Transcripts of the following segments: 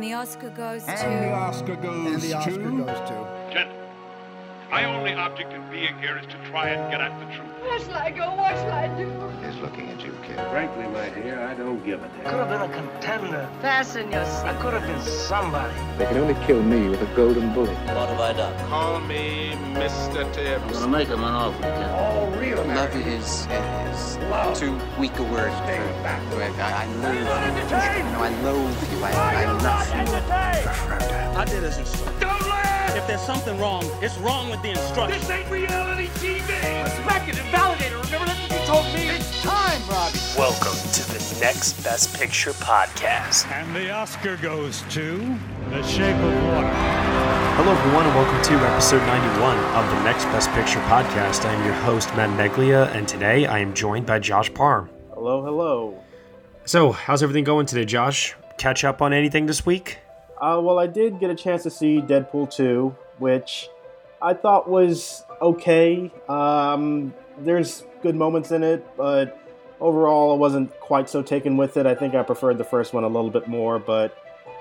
And the Oscar goes And to. the Oscar goes And the Oscar to... goes to. Gentlemen, my only object in being here is to try and get at the truth. Where shall I go? What shall I do? Is looking at you, kid. Frankly, my dear, I don't give a damn. Could have been a contender. Fasten your I could have been somebody. They can only kill me with a golden bullet. What have I done? Call me Mr. Tibbs. I'm gonna make him an offer again. All real Love is, is too weak a word for I, I loathe you. You know, I loathe you. I, I love you. I did as instructed. Don't laugh! If there's something wrong, it's wrong with the instructions. This ain't reality TV! Respect it and validate it. Remember that's what you told me? It's time, Robbie. Welcome to the Next Best Picture podcast. And the Oscar goes to The Shape of Water. Hello, everyone, and welcome to episode 91 of the Next Best Picture podcast. I am your host, Matt Neglia, and today I am joined by Josh Parham. Hello, hello. So, how's everything going today, Josh? Catch up on anything this week? Uh, well, I did get a chance to see Deadpool 2, which I thought was okay. Um, there's good moments in it, but overall, I wasn't quite so taken with it. I think I preferred the first one a little bit more, but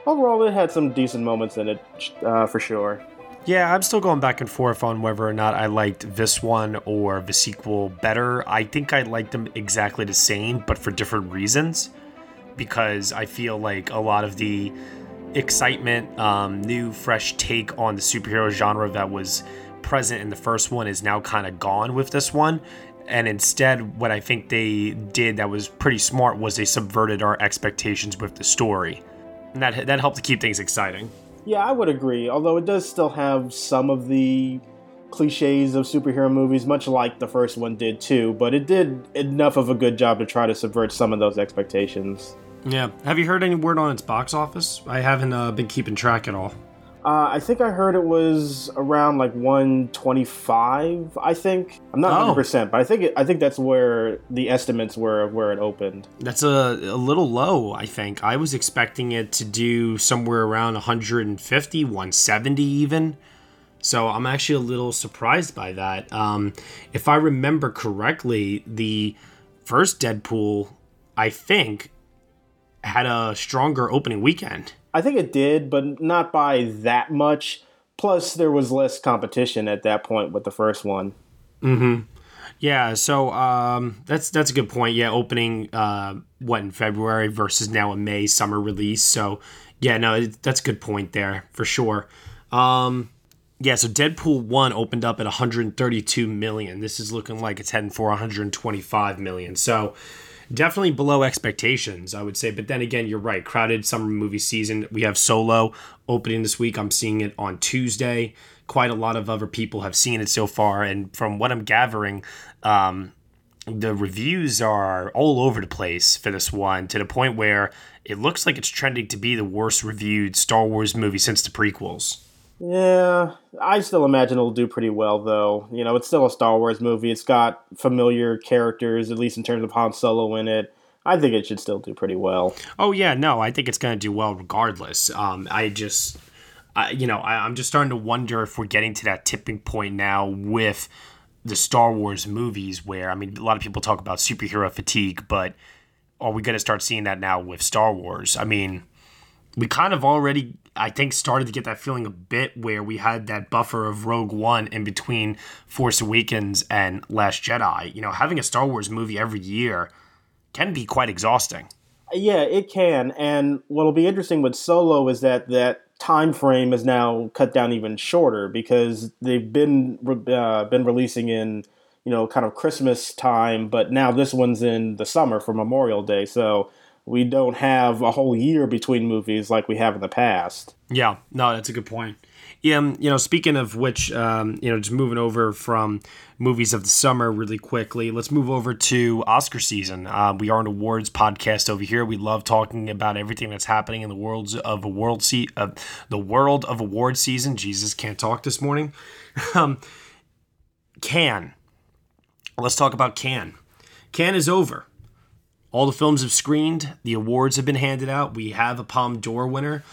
overall, it had some decent moments in it, uh, for sure. Yeah, I'm still going back and forth on whether or not I liked this one or the sequel better. I think I liked them exactly the same, but for different reasons. Because I feel like a lot of the excitement, um, new, fresh take on the superhero genre that was present in the first one is now kind of gone with this one. And instead, what I think they did that was pretty smart was they subverted our expectations with the story. And that, that helped to keep things exciting. Yeah, I would agree, although it does still have some of the cliches of superhero movies, much like the first one did too, but it did enough of a good job to try to subvert some of those expectations. Yeah. Have you heard any word on its box office? I haven't uh, been keeping track at all. Uh, I think I heard it was around like 125. I think I'm not 100, Oh. percent but I think it, I think that's where the estimates were of where it opened. That's a, a little low, I think. I was expecting it to do somewhere around 150, 170 even. So I'm actually a little surprised by that. Um, if I remember correctly, the first Deadpool, I think, had a stronger opening weekend. I think it did, but not by that much. Plus, there was less competition at that point with the first one. Mm-hmm. Yeah, so um, that's that's a good point. Yeah, opening uh, what in February versus now a May summer release. So yeah, no, it, that's a good point there for sure. Um, yeah, so Deadpool one opened up at 132 million. This is looking like it's heading for 125 million. So definitely below expectations, I would say. But then again, you're right. Crowded summer movie season. We have Solo opening this week. I'm seeing it on Tuesday. Quite a lot of other people have seen it so far, and from what I'm gathering, um, the reviews are all over the place for this one to the point where it looks like it's trending to be the worst reviewed Star Wars movie since the prequels. Yeah, I still imagine it'll do pretty well, though. You know, it's still a Star Wars movie. It's got familiar characters, at least in terms of Han Solo in it. I think it should still do pretty well. Oh yeah, no, I think it's going to do well regardless. Um, I just, I, you know, I, I'm just starting to wonder if we're getting to that tipping point now with the Star Wars movies, where I mean, a lot of people talk about superhero fatigue, but are we going to start seeing that now with Star Wars? I mean, we kind of already, I think, started to get that feeling a bit where we had that buffer of Rogue One in between Force Awakens and Last Jedi. You know, having a Star Wars movie every year can be quite exhausting. Yeah, it can. And what'll be interesting with Solo is that that time frame is now cut down even shorter because they've been uh, been releasing in you know kind of Christmas time, but now this one's in the summer for Memorial Day, so we don't have a whole year between movies like we have in the past. Yeah, no, that's a good point. Yeah, um, you know, speaking of which, um, you know, just moving over from movies of the summer really quickly, let's move over to Oscar season. Uh, we are an awards podcast over here. We love talking about everything that's happening in the worlds of a world se- uh, the world of award season. Jesus, Cannes't talk this morning. um, Cannes. Let's talk about can. Cannes is over. All the films have screened. The awards have been handed out. We have a Palme d'Or winner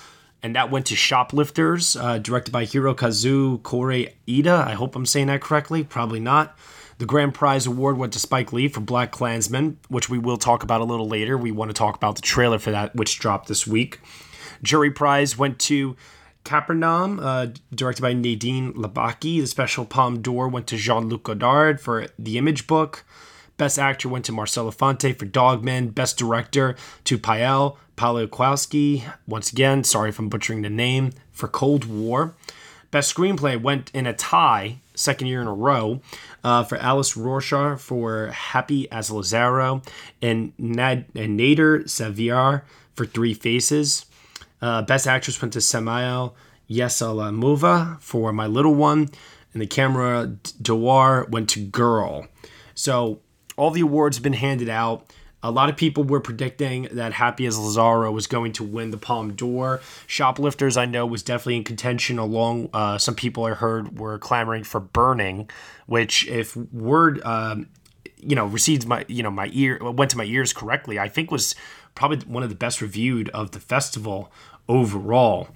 and that went to Shoplifters, uh, directed by Hirokazu Koreeda. I hope I'm saying that correctly. Probably not. The grand prize award went to Spike Lee for BlacKkKlansman, which we will talk about a little later. We want to talk about the trailer for that, which dropped this week. Jury prize went to Capernaum, uh, directed by Nadine Labaki. The special Palme d'Or went to Jean Luc Godard for The Image Book. Best actor went to Marcelo Fonte for Dogman. Best director to Pael Paolo Kowalski. Once again, sorry if I'm butchering the name, for Cold War. Best screenplay went in a tie, second year in a row, uh, for Alice Rohrwacher for Happy as Lazzaro and, Nad- and Nader Saeivar for Three Faces. Uh, Best Actress went to Samal Yeslyamova for My Little One, and the camera d'or went to Girl. So all the awards have been handed out. A lot of people were predicting that Happy as Lazzaro was going to win the Palme d'Or. Shoplifters, I know, was definitely in contention. Along, uh, some people I heard were clamoring for Burning, which, if word, um, you know, received my, you know, my ear went to my ears correctly, I think was probably one of the best reviewed of the festival overall.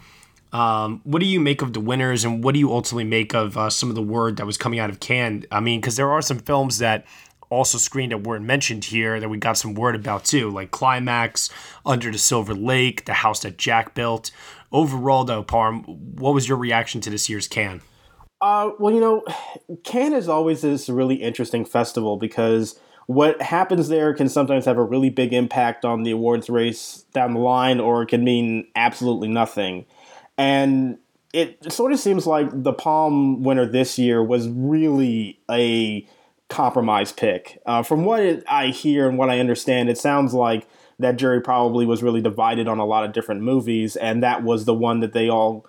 Um, what do you make of the winners, and what do you ultimately make of uh, some of the word that was coming out of Cannes? I mean, because there are some films that also screened that weren't mentioned here that we got some word about too, like Climax, Under the Silver Lake, The House That Jack Built. Overall, though, Parham, what was your reaction to this year's Cannes? Uh, well, you know, Cannes is always this really interesting festival because what happens there can sometimes have a really big impact on the awards race down the line, or it can mean absolutely nothing. And it sort of seems like the Palme winner this year was really a compromise pick. Uh, from what I hear and what I understand, it sounds like that jury probably was really divided on a lot of different movies, and that was the one that they all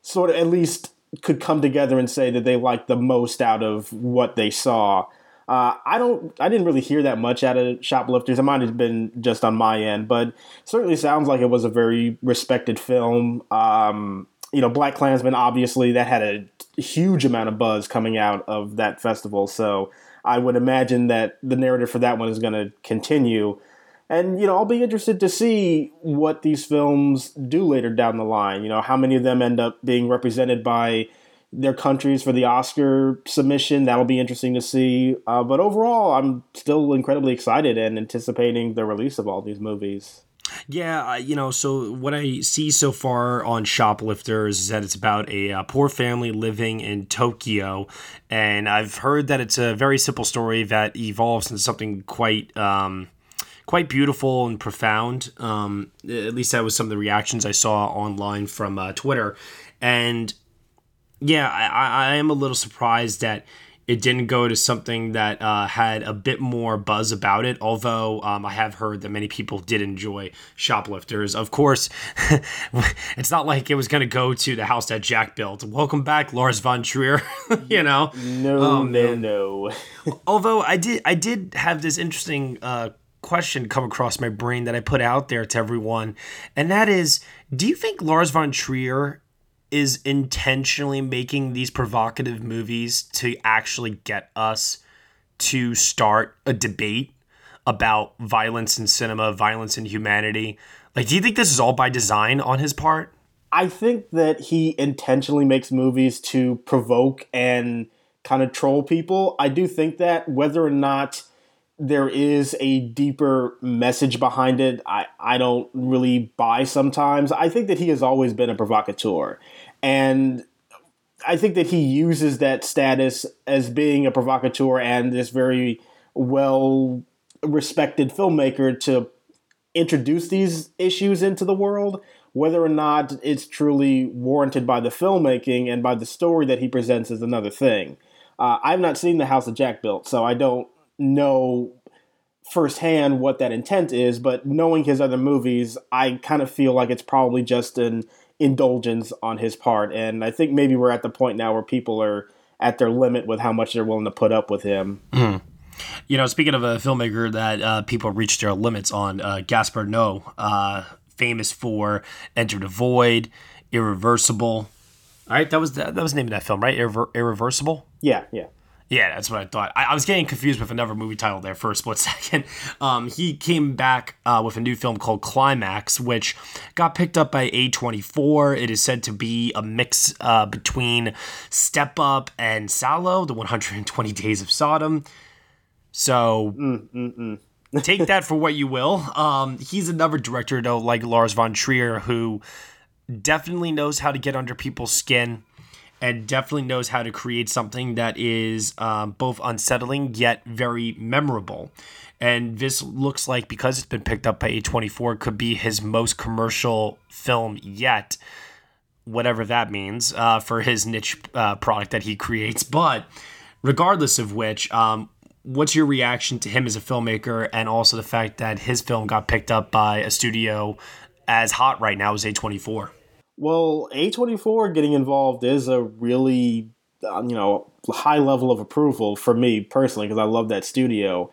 sort of at least could come together and say that they liked the most out of what they saw. Uh, I don't. I didn't really hear that much out of Shoplifters. It might have been just on my end, but certainly sounds like it was a very respected film. Um, you know, BlacKkKlansman obviously that had a huge amount of buzz coming out of that festival. So I would imagine that the narrative for that one is going to continue. And, you know, I'll be interested to see what these films do later down the line. You know, how many of them end up being represented by their countries for the Oscar submission. That'll be interesting to see. Uh, but overall, I'm still incredibly excited and anticipating the release of all these movies. Yeah, you know, so what I see so far on Shoplifters is that it's about a uh, poor family living in Tokyo. And I've heard that it's a very simple story that evolves into something quite. Um, quite beautiful and profound. Um, at least that was some of the reactions I saw online from uh, Twitter. And yeah, I, I am a little surprised that it didn't go to something that uh, had a bit more buzz about it. Although um, I have heard that many people did enjoy Shoplifters. Of course, it's not like it was going to go to the house that Jack built. Welcome back, Lars von Trier. you know, no, oh, no, no. Although I did, I did have this interesting uh, question come across my brain that I put out there to everyone, and that is, do you think Lars von Trier is intentionally making these provocative movies to actually get us to start a debate about violence in cinema, violence in humanity. Like, do you think this is all by design on his part? I think that he intentionally makes movies to provoke and kind of troll people. I do think that whether or not there is a deeper message behind it, I, I don't really buy sometimes. I think that he has always been a provocateur. And I think that he uses that status as being a provocateur and this very well respected filmmaker to introduce these issues into the world. Whether or not it's truly warranted by the filmmaking and by the story that he presents is another thing. Uh, I've not seen the house that Jack built, so I don't know firsthand what that intent is, but knowing his other movies, I kind of feel like it's probably just an indulgence on his part. And I think maybe we're at the point now where people are at their limit with how much they're willing to put up with him. Mm. You know, speaking of a filmmaker that uh, people reach their limits on, uh, Gaspar Noé, uh, famous for Enter the Void, Irreversible. All right, that was the, that was the name of that film, right? Irre- Irreversible. Yeah, yeah. Yeah, that's what I thought. I, I, was getting confused with another movie title there for a split second. Um, he came back uh, with a new film called Climax, which got picked up by A24. It is said to be a mix uh, between Step Up and Salò, the 120 Days of Sodom. So, mm, mm, mm. take that for what you will. Um, he's another director, though, like Lars von Trier, who definitely knows how to get under people's skin and definitely knows how to create something that is um, both unsettling yet very memorable. And this looks like, because it's been picked up by A24, could be his most commercial film yet, whatever that means, uh, for his niche uh, product that he creates. But regardless of which, um, what's your reaction to him as a filmmaker and also the fact that his film got picked up by a studio as hot right now as A24? Well, A24 getting involved is a really, um, you know, high level of approval for me personally because I love that studio.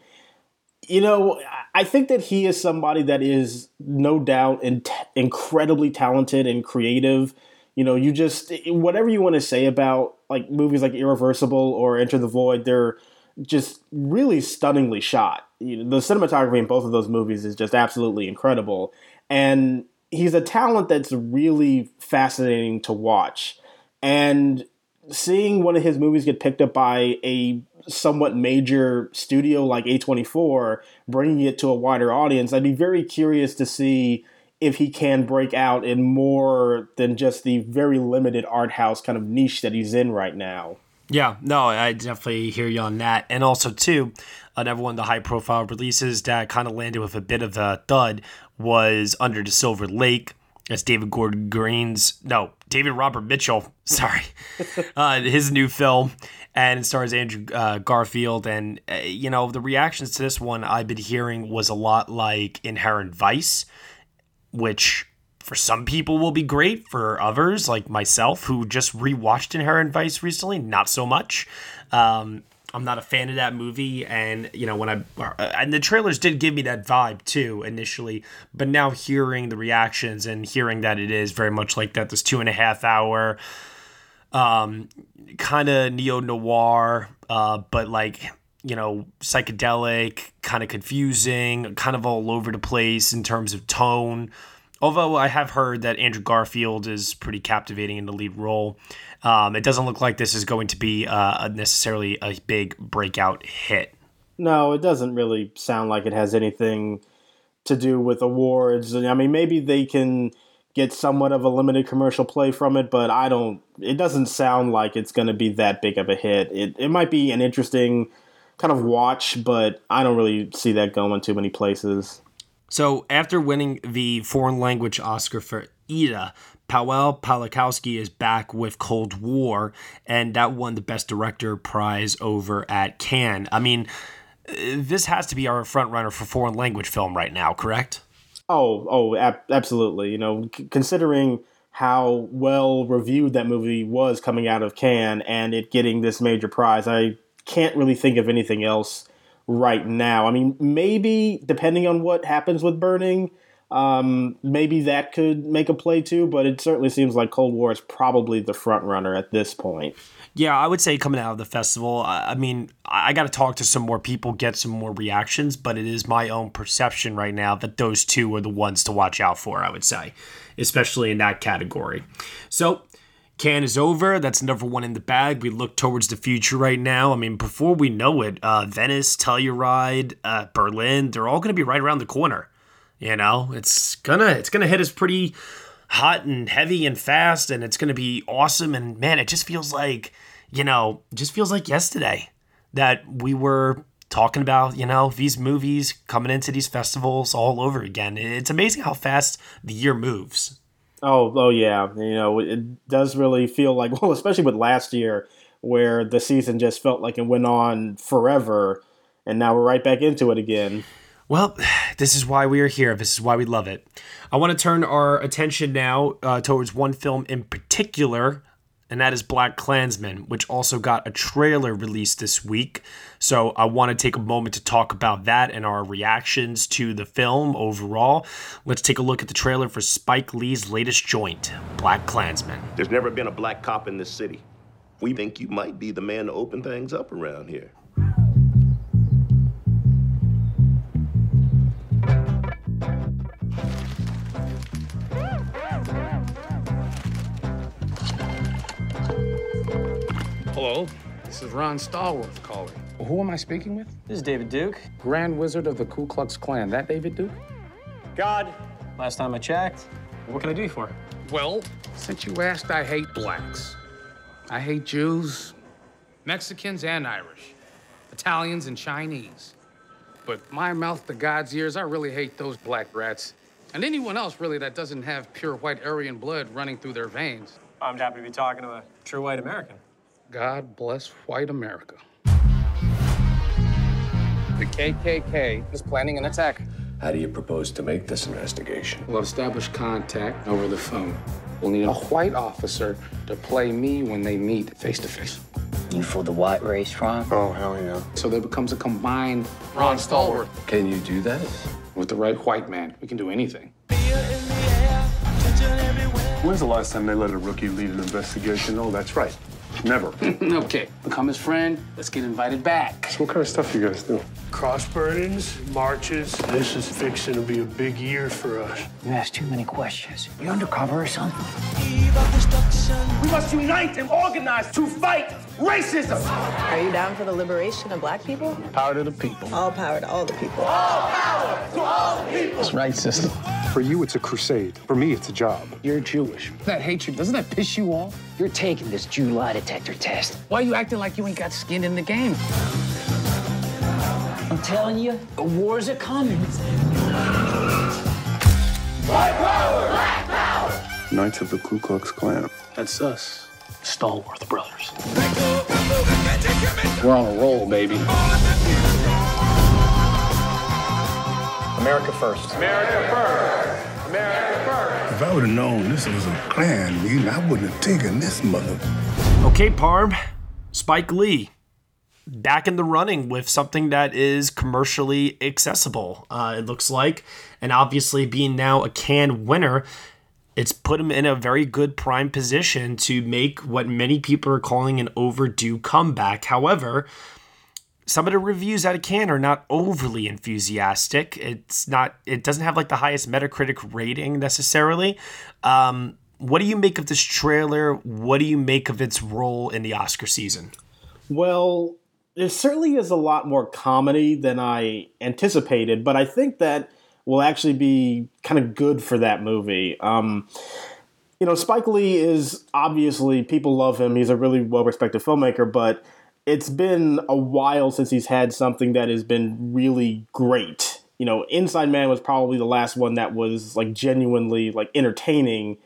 You know, I think that he is somebody that is no doubt in- incredibly talented and creative. You know, you just whatever you want to say about like movies like Irreversible or Enter the Void, they're just really stunningly shot. You know, the cinematography in both of those movies is just absolutely incredible, and he's a talent that's really fascinating to watch. And seeing one of his movies get picked up by a somewhat major studio like A24, bringing it to a wider audience, I'd be very curious to see if he can break out in more than just the very limited art house kind of niche that he's in right now. Yeah, no, I definitely hear you on that. And also, too, another one of the high profile releases that kind of landed with a bit of a thud was Under the Silver Lake. That's David Gordon Green's, no, David Robert Mitchell, sorry, uh, his new film. And it stars Andrew uh, Garfield. And, uh, you know, the reactions to this one I've been hearing was a lot like Inherent Vice, which for some people will be great. For others, like myself, who just rewatched Inherent Vice recently, not so much. Um, I'm not a fan of that movie, and you know when I and the trailers did give me that vibe too initially, but now hearing the reactions and hearing that it is very much like that, this two and a half hour, um, kind of neo noir, uh, but like you know psychedelic, kind of confusing, kind of all over the place in terms of tone. Although I have heard that Andrew Garfield is pretty captivating in the lead role, um, it doesn't look like this is going to be uh, necessarily a big breakout hit. No, it doesn't really sound like it has anything to do with awards. I mean, maybe they can get somewhat of a limited commercial play from it, but I don't. It doesn't sound like it's going to be that big of a hit. It it might be an interesting kind of watch, but I don't really see that going too many places. So, after winning the foreign language Oscar for Ida, Pawel Pawlikowski is back with Cold War, and that won the Best Director prize over at Cannes. I mean, uh, this has to be our front runner for foreign language film right now, correct? Oh, oh, ab- absolutely. You know, c- considering how well reviewed that movie was coming out of Cannes and it getting this major prize, I can't really think of anything else right now. I mean, maybe depending on what happens with Burning, um, maybe that could make a play too. But it certainly seems like Cold War is probably the front runner at this point. Yeah, I would say coming out of the festival, I mean, I got to talk to some more people, get some more reactions, but it is my own perception right now that those two are the ones to watch out for, I would say, especially in that category. So, Cannes is over. That's number one in the bag. We look towards the future right now. I mean, before we know it, uh, Venice, Telluride, uh, Berlin, they're all going to be right around the corner. You know, it's gonna it's gonna hit us pretty hot and heavy and fast, and it's gonna be awesome. And man, it just feels like you know, just feels like yesterday that we were talking about, you know, these movies coming into these festivals all over again. It's amazing how fast the year moves. Oh, oh yeah. You know, it does really feel like well, especially with last year where the season just felt like it went on forever and now we're right back into it again. Well, this is why we are here. This is why we love it. I want to turn our attention now uh, towards one film in particular and that is BlacKkKlansman, which also got a trailer released this week. So I want to take a moment to talk about that and our reactions to the film overall. Let's take a look at the trailer for Spike Lee's latest joint, BlacKkKlansman. There's never been a black cop in this city. We think you might be the man to open things up around here. Hello, this is Ron Stallworth calling. Who am I speaking with? This is David Duke. Grand Wizard of the Ku Klux Klan. That David Duke? God, last time I checked. What can I do you for? Well, since you asked, I hate blacks. I hate Jews, Mexicans, and Irish, Italians, and Chinese. But my mouth to God's ears, I really hate those black rats. And anyone else, really, that doesn't have pure white Aryan blood running through their veins. I'm happy to be talking to a true white American. God bless white America. The KKK is planning an attack. How do you propose to make this investigation? We'll establish contact over the phone. We'll need a white officer to play me when they meet face to face. You for the white race, Ron? Oh, hell yeah. So there becomes a combined Ron Stallworth. Can you do that? With the right white man, we can do anything. When's the last time they let a rookie lead an investigation? Oh, that's right. Never. okay, become his friend. Let's get invited back. So what kind of stuff you guys do? Cross burnings, marches. This is fixing to be a big year for us. You ask too many questions. You undercover or something? We must unite and organize to fight racism. Are you down for the liberation of black people? Power to the people. All power to all the people. All power to all the people. That's right, sister. For you, it's a crusade. For me, it's a job. You're Jewish. That hatred, doesn't that piss you off? You're taking this Jew lie detector test. Why are you acting like you ain't got skin in the game? I'm telling you, the wars are coming. White power! Black power! Knights of the Ku Klux Klan. That's us, Stallworth Brothers. We're on a roll, baby. America first. America first. America first. If I would have known this was a Klan meeting, I wouldn't have taken this mother. Okay, Parham. Spike Lee back in the running with something that is commercially accessible. Uh, it looks like, and obviously being now a Cannes winner, it's put him in a very good prime position to make what many people are calling an overdue comeback. However, some of the reviews out of Cannes are not overly enthusiastic. It's not. It doesn't have like the highest Metacritic rating necessarily. Um, what do you make of this trailer? What do you make of its role in the Oscar season? Well, there certainly is a lot more comedy than I anticipated, but I think that will actually be kind of good for that movie. Um, you know, Spike Lee is obviously people love him. He's a really well respected filmmaker, but it's been a while since he's had something that has been really great. You know, Inside Man was probably the last one that was like genuinely like entertaining.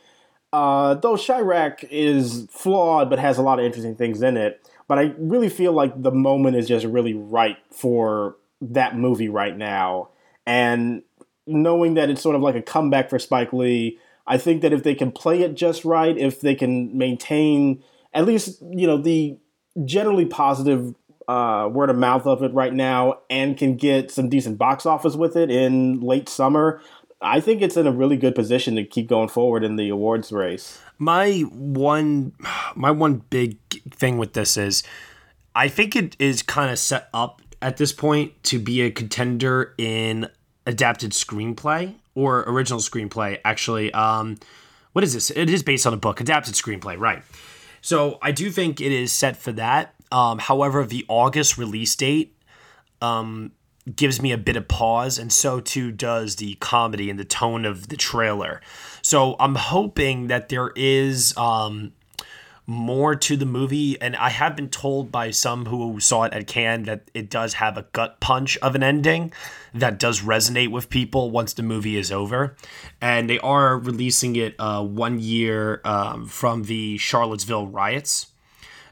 Uh, though Chi-Raq is flawed but has a lot of interesting things in it. But I really feel like the moment is just really right for that movie right now. And knowing that it's sort of like a comeback for Spike Lee, I think that if they can play it just right, if they can maintain at least, you know, the generally positive uh, word of mouth of it right now and can get some decent box office with it in late summer, I think it's in a really good position to keep going forward in the awards race. My one my one big thing with this is I think it is kind of set up at this point to be a contender in adapted screenplay or original screenplay actually. Um what is this? It is based on a book adapted screenplay right. So i do think it is set for that. Um however the august release date um gives me a bit of pause and so too does the comedy and the tone of the trailer. So i'm hoping that there is um more to the movie and i have been told by some who saw it at cannes that it does have a gut punch of an ending that does resonate with people once the movie is over. And they are releasing it uh, one year um, from the charlottesville riots.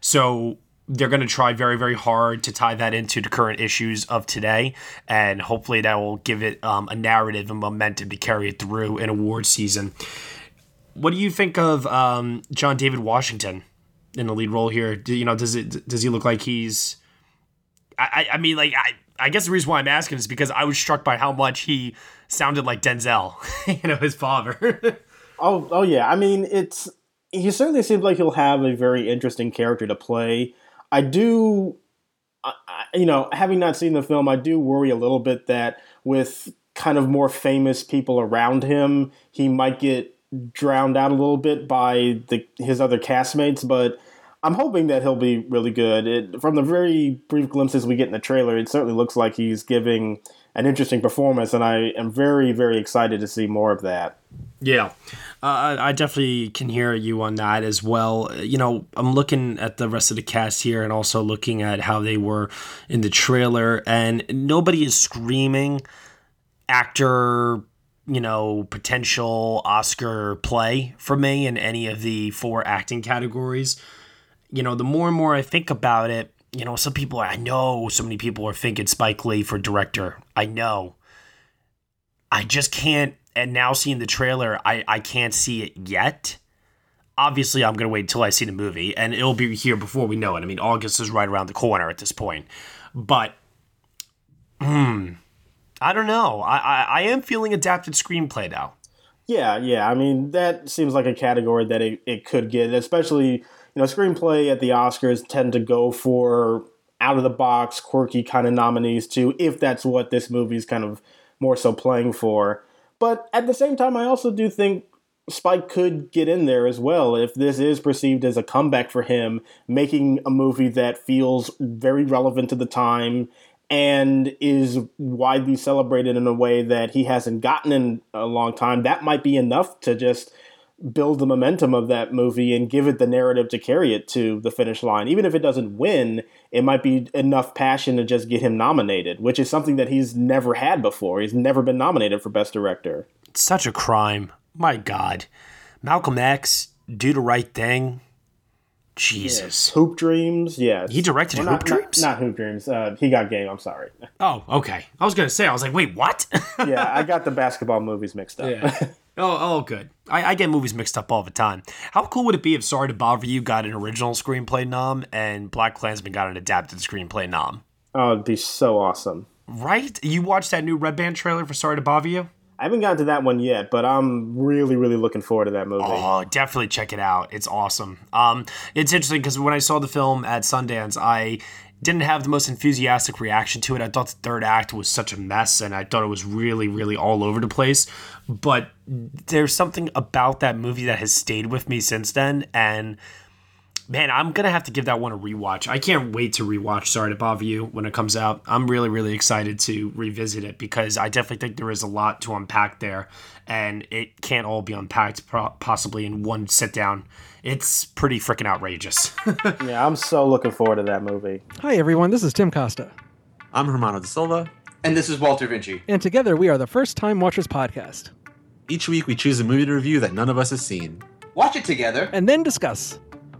So they're going to try very very hard to tie that into the current issues of today and hopefully that will give it um, a narrative and momentum to carry it through in award season. What do you think of um, john david washington in the lead role here? Do, you know does it does he look like he's i i mean like i i guess the reason why i'm asking is because i was struck by how much he sounded like denzel you know his father. Oh oh yeah. I mean it's he certainly seems like he'll have a very interesting character to play I do, I, you know, having not seen the film, I do worry a little bit that with kind of more famous people around him, he might get drowned out a little bit by the his other castmates. But I'm hoping that he'll be really good. It, from the very brief glimpses we get in the trailer, it certainly looks like he's giving an interesting performance, and I am very, very excited to see more of that. Yeah, uh, I definitely can hear you on that as well. You know, I'm looking at the rest of the cast here and also looking at how they were in the trailer, and nobody is screaming actor, you know, potential Oscar play for me in any of the four acting categories. You know, the more and more I think about it, you know, some people, I know so many people are thinking Spike Lee for director. I know. I just can't, and now seeing the trailer, I, I can't see it yet. Obviously, I'm to wait until I see the movie, and it'll be here before we know it. I mean, August is right around the corner at this point. But, hmm, I don't know. I, I, I am feeling adapted screenplay now. Yeah, yeah. I mean, that seems like a category that it, it could get, especially, you know, screenplay at the Oscars tend to go for out of the box, quirky kind of nominees too, if that's what this movie's kind of more so playing for. But at the same time, I also do think Spike could get in there as well if this is perceived as a comeback for him, making a movie that feels very relevant to the time and is widely celebrated in a way that he hasn't gotten in a long time. That might be enough to just build the momentum of that movie and give it the narrative to carry it to the finish line. Even if it doesn't win, it might be enough passion to just get him nominated, which is something that he's never had before. He's never been nominated for Best Director. It's such a crime. My God. Malcolm X, Do the Right Thing. Jesus. Yes. Hoop Dreams, yes. He directed Well, Hoop not, Dreams? Not, not Hoop Dreams. Uh, he got game. I'm sorry. Oh, okay. I was gonna say, I was like, wait, what? yeah, I got the basketball movies mixed up. Yeah. Oh, oh, good. I, I get movies mixed up all the time. How cool would it be if Sorry to Bother You got an original screenplay nom and BlacKkKlansman got an adapted screenplay nom? Oh, it'd be so awesome. Right? You watched that new Red Band trailer for Sorry to Bother You? I haven't gotten to that one yet, but I'm really, really looking forward to that movie. Oh, definitely check it out. It's awesome. Um, it's interesting because when I saw the film at Sundance, I didn't have the most enthusiastic reaction to it. I thought the third act was such a mess, and I thought it was really, really all over the place. But there's something about that movie that has stayed with me since then, and man, I'm gonna have to give that one a rewatch. I can't wait to rewatch Sorry to Bother You when it comes out. I'm really, really excited to revisit it because I definitely think there is a lot to unpack there, and it can't all be unpacked pro- possibly in one sit down. It's pretty freaking outrageous. yeah, I'm so looking forward to that movie. Hi, everyone. This is Tim Costa. I'm Hermano da Silva. And this is Walter Vinci. And together we are the First Time Watchers Podcast. Each week we choose a movie to review that none of us has seen. Watch it together. And then discuss.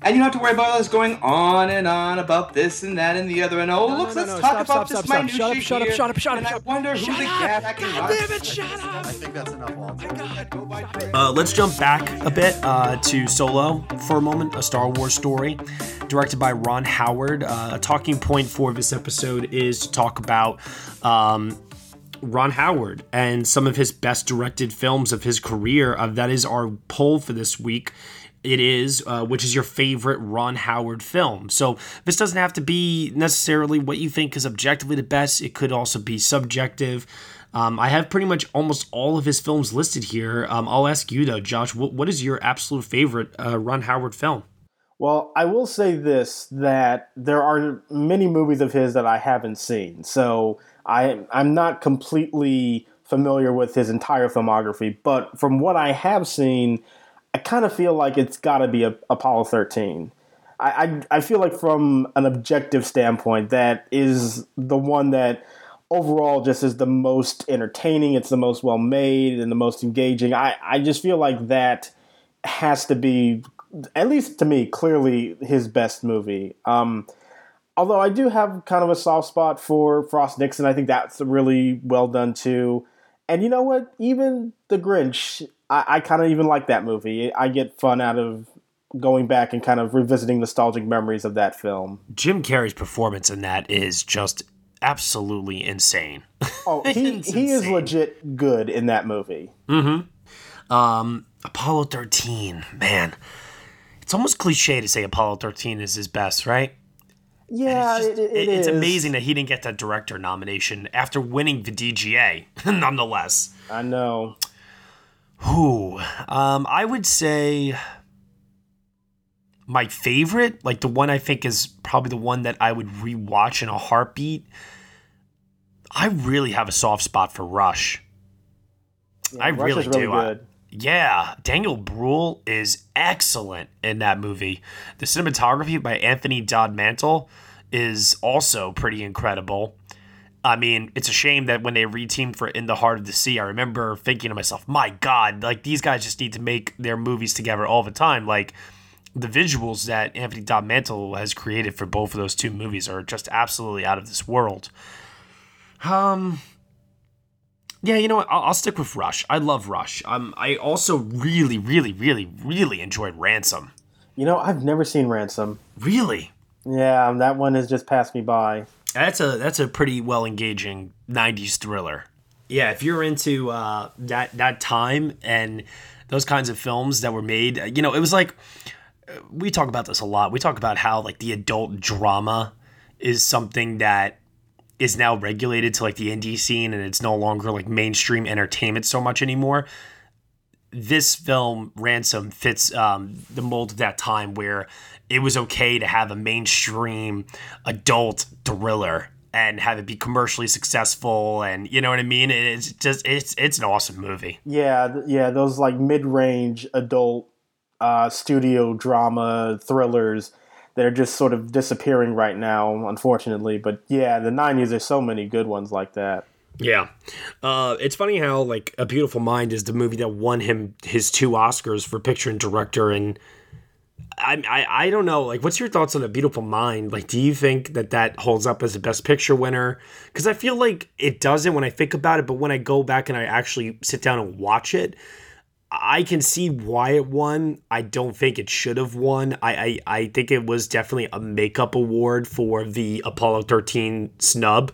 And you don't have to worry about us going on and on about this and that and the other. And oh, No, look, no, let's no, talk stop, about stop, this stop, minutia stop. Shut up, here. shut up, shut up, and shut I wonder who Shut the up. gaffer God damn it, shut up. I think that's enough, Walter. Uh, let's jump back a bit uh, to Solo for a moment, a Star Wars story directed by Ron Howard. Uh, a talking point for this episode is to talk about um, Ron Howard and some of his best directed films of his career. Uh, that is our poll for this week. It is, uh, which is your favorite Ron Howard film. So this doesn't have to be necessarily what you think is objectively the best. It could also be subjective. Um, I have pretty much almost all of his films listed here. Um, I'll ask you though, Josh. What, what is your absolute favorite uh, Ron Howard film? Well, I will say this that there are many movies of his that I haven't seen. So I I'm not completely familiar with his entire filmography, but from what I have seen, I kind of feel like it's got to be a, Apollo 13. I, I I feel like from an objective standpoint, that is the one that overall just is the most entertaining. It's the most well made and the most engaging. I I just feel like that has to be at least to me, clearly his best movie. Um, although I do have kind of a soft spot for Frost Nixon. I think that's really well done too. And you know what? Even The Grinch, I, I kind of even like that movie. I get fun out of going back and kind of revisiting nostalgic memories of that film. Jim Carrey's performance in that is just absolutely insane. Oh, he he is legit good in that movie. Mm-hmm. Um, Apollo 13, man. It's almost cliche to say Apollo 13 is his best, right? Yeah, it, it It- it's amazing that he didn't get that director nomination after winning the DGA, nonetheless. I know. Who? Um, I would say my favorite, like the one I think is probably the one that I would rewatch in a heartbeat. I really have a soft spot for Rush. I Rush really really do. I- good. Yeah, Daniel Bruhl is excellent in that movie. The cinematography by Anthony Dodd Mantle is also pretty incredible. I mean, it's a shame that when they reteamed for In the Heart of the Sea, I remember thinking to myself, my God, like these guys just need to make their movies together all the time. Like the visuals that Anthony Dodd Mantle has created for both of those two movies are just absolutely out of this world. Um, yeah, you know what? I'll, I'll stick with Rush. I love Rush. Um, I also really, really, really, really enjoyed Ransom. You know, I've never seen Ransom. Really? Yeah, that one has just passed me by. That's a that's a pretty well engaging '90s thriller. Yeah, if you're into uh, that that time and those kinds of films that were made, you know, it was like we talk about this a lot. We talk about how like the adult drama is something that is now regulated to like the indie scene and it's no longer like mainstream entertainment so much anymore. This film, Ransom, fits um, the mold of that time where it was okay to have a mainstream adult thriller and have it be commercially successful and you know what I mean? It's just it's it's an awesome movie. Yeah, yeah, those like mid-range adult uh, studio drama thrillers that are just sort of disappearing right now, unfortunately. But yeah, the '90s there's so many good ones like that. Yeah. Uh, it's funny how like A Beautiful Mind is the movie that won him his two Oscars for picture and director and I, I I don't know like what's your thoughts on A Beautiful Mind like do you think that that holds up as a best picture winner cuz I feel like it doesn't when I think about it but when I go back and I actually sit down and watch it I can see why it won. I don't think it should have won. I, I, I think it was definitely a makeup award for the Apollo 13 snub.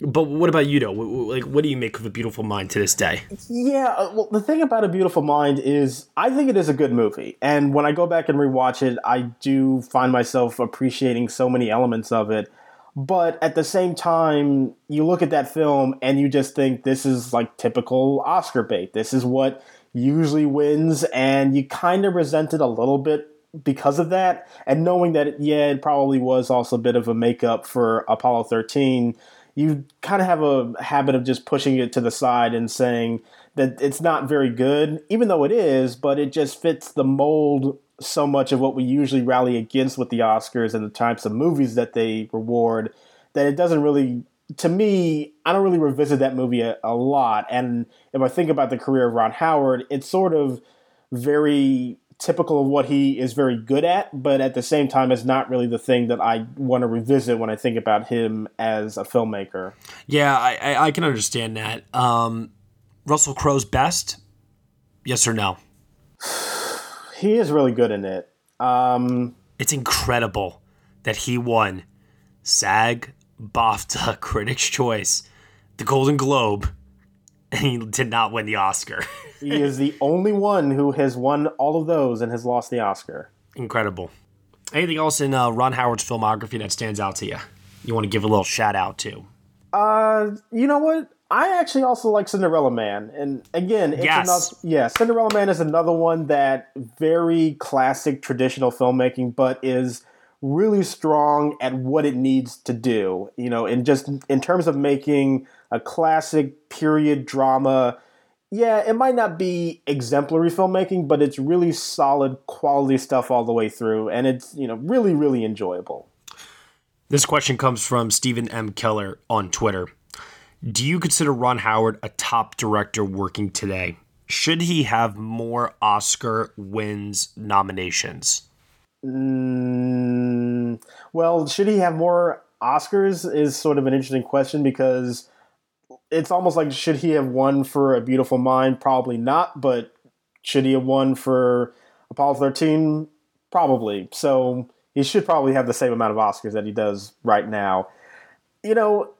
But what about you, though? Like, what do you make of A Beautiful Mind to this day? Yeah, uh, well, the thing about A Beautiful Mind is I think it is a good movie. And when I go back and rewatch it, I do find myself appreciating so many elements of it. But at the same time, you look at that film and you just think this is like typical Oscar bait. This is what usually wins, and you kind of resent it a little bit because of that. And knowing that, yeah, it probably was also a bit of a makeup for Apollo 13, you kind of have a habit of just pushing it to the side and saying that it's not very good, even though it is, but it just fits the mold so much of what we usually rally against with the Oscars and the types of movies that they reward that it doesn't really to me, I don't really revisit that movie a, a lot. And if I think about the career of Ron Howard, it's sort of very typical of what he is very good at, but at the same time, it's not really the thing that I want to revisit when I think about him as a filmmaker. Yeah, I, I, I can understand that. Um, Russell Crowe's best? Yes or no? He is really good in it. Um, it's incredible that he won SAG, BAFTA, Critics' Choice, the Golden Globe, and he did not win the Oscar. he is the only one who has won all of those and has lost the Oscar. Incredible. Anything else in uh, Ron Howard's filmography that stands out to you? You want to give a little shout out to? Uh, you know what? I actually also like Cinderella Man, and again, it's Yes. another, yeah, Cinderella Man is another one that very classic traditional filmmaking, but is really strong at what it needs to do. You know, in just in terms of making a classic period drama. Yeah, it might not be exemplary filmmaking, but it's really solid quality stuff all the way through, and it's you know really really enjoyable. This question comes from Stephen M. Keller on Twitter. Do you consider Ron Howard a top director working today? Should he have more Oscar wins nominations? Mm, well, should he have more Oscars is sort of an interesting question because it's almost like should he have won for A Beautiful Mind? Probably not, but should he have won for Apollo 13? Probably. So he should probably have the same amount of Oscars that he does right now. You know,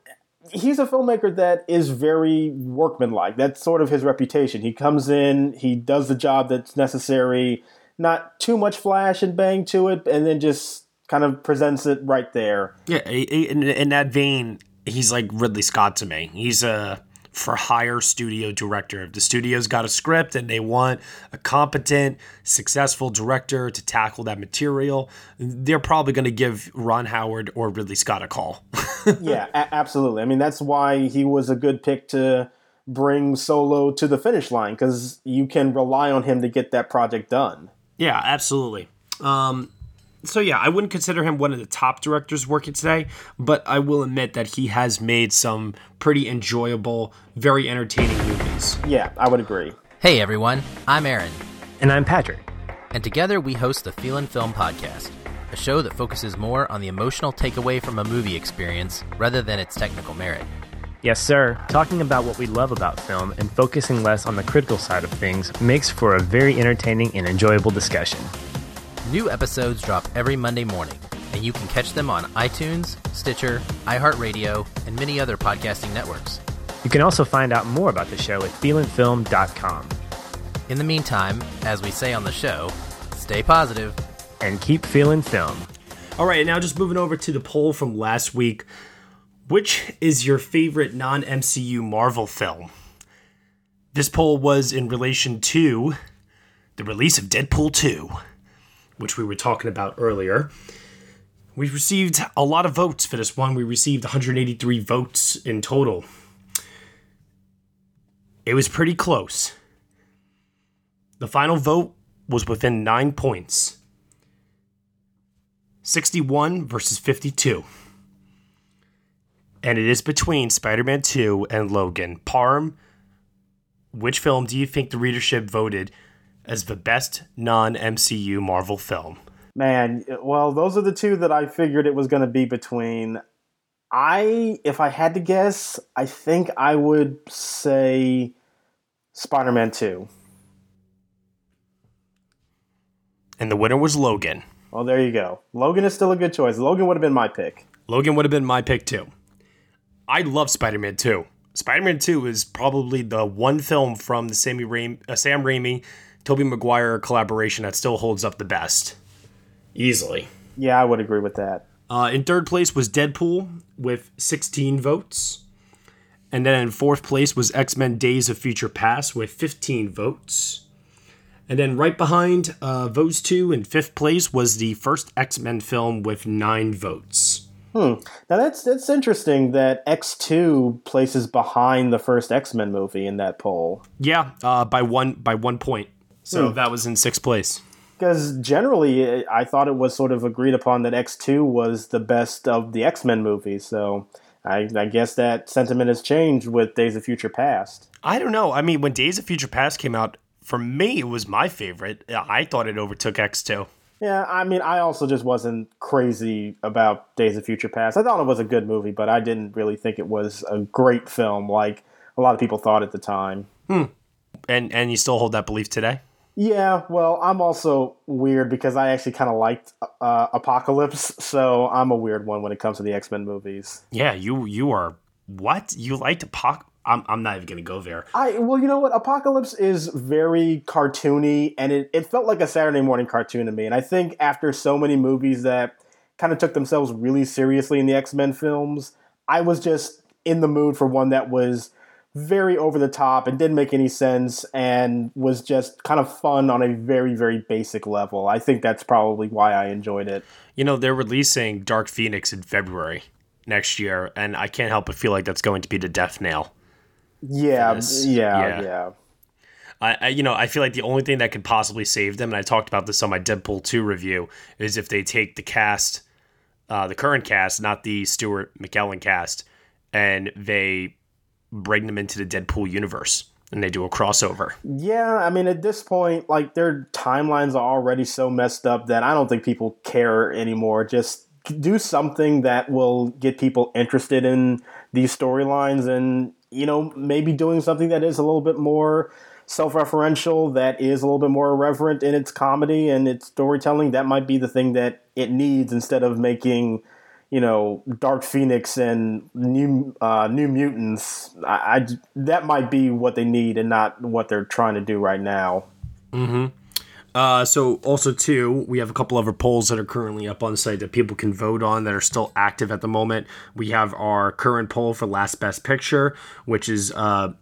he's a filmmaker that is very workmanlike. That's sort of his reputation. He comes in, he does the job that's necessary, not too much flash and bang to it, and then just kind of presents it right there. Yeah, in, in that vein, he's like Ridley Scott to me. He's a for hire studio director. If the studio's got a script and they want a competent, successful director to tackle that material, they're probably going to give Ron Howard or Ridley Scott a call. yeah, a- absolutely. I mean, that's why he was a good pick to bring Solo to the finish line because you can rely on him to get that project done. Yeah, absolutely. Um, so yeah, I wouldn't consider him one of the top directors working today, but I will admit that he has made some pretty enjoyable, very entertaining movies. Yeah, I would agree. Hey everyone, I'm Aaron. And I'm Patrick. And together we host the Feelin' Film Podcast, a show that focuses more on the emotional takeaway from a movie experience rather than its technical merit. Yes, sir. Talking about what we love about film and focusing less on the critical side of things makes for a very entertaining and enjoyable discussion. New episodes drop every Monday morning, and you can catch them on iTunes, Stitcher, iHeartRadio, and many other podcasting networks. You can also find out more about the show at feelinfilm.com. In the meantime, as we say on the show, stay positive and keep feeling film. All right, now just moving over to the poll from last week. Which is your favorite non MCU Marvel film? This poll was in relation to the release of Deadpool 2 which we were talking about earlier. We received a lot of votes for this one. We received 183 votes in total. It was pretty close. The final vote was within nine points 61 versus 52. And it is between Spider Man 2 and Logan. Parm, which film do you think the readership voted as the best non MCU Marvel film? Man, well, those are the two that I figured it was going to be between. I, if I had to guess, I think I would say Spider Man 2. And the winner was Logan. Well, there you go. Logan is still a good choice. Logan would have been my pick. Logan would have been my pick too. I love Spider Man 2. Spider Man 2 is probably the one film from the Sammy Raim- uh, Sam Raimi Tobey Maguire collaboration that still holds up the best. Easily. Yeah, I would agree with that. Uh, in third place was Deadpool with 16 votes. And then in fourth place was X Men Days of Future Past with 15 votes. And then right behind uh, those two in fifth place was the first X Men film with nine votes. Hmm. Now that's that's interesting that X two places behind the first X Men movie in that poll. Yeah, uh, by one by one point. So Hmm. that was in sixth place. Because generally, I thought it was sort of agreed upon that X two was the best of the X Men movies. So I, I guess that sentiment has changed with Days of Future Past. I don't know. I mean, when Days of Future Past came out, for me, it was my favorite. I thought it overtook X2. Yeah, I mean, I also just wasn't crazy about Days of Future Past. I thought it was a good movie, but I didn't really think it was a great film like a lot of people thought at the time. Hmm. And and you still hold that belief today? Yeah, well, I'm also weird because I actually kind of liked uh, Apocalypse, so I'm a weird one when it comes to the X Men movies. Yeah, you you are what? You liked Apoc? I'm I'm not even gonna go there. I well, you know what? Apocalypse is very cartoony, and it, it felt like a Saturday morning cartoon to me. And I think after so many movies that kind of took themselves really seriously in the X Men films, I was just in the mood for one that was very over the top and didn't make any sense and was just kind of fun on a very very basic level. I think that's probably why I enjoyed it. You know, they're releasing Dark Phoenix in February next year, and I can't help but feel like that's going to be the death nail. Yeah, yeah, Yeah. yeah. I, I, you know, I feel like the only thing that could possibly save them, and I talked about this on my Deadpool 2 review, is if they take the cast, uh, the current cast, not the Stewart McKellen cast, and they bring them into the Deadpool universe and they do a crossover. Yeah, I mean, at this point, like their timelines are already so messed up that I don't think people care anymore. Just do something that will get people interested in these storylines and, you know, maybe doing something that is a little bit more self referential, that is a little bit more irreverent in its comedy and its storytelling. That might be the thing that it needs instead of making, you know, Dark Phoenix and New uh, New Mutants, I, I that might be what they need and not what they're trying to do right now. Mm-hmm. Uh, so also too, we have a couple other polls that are currently up on site that people can vote on that are still active at the moment. We have our current poll for Last Best Picture, which is uh,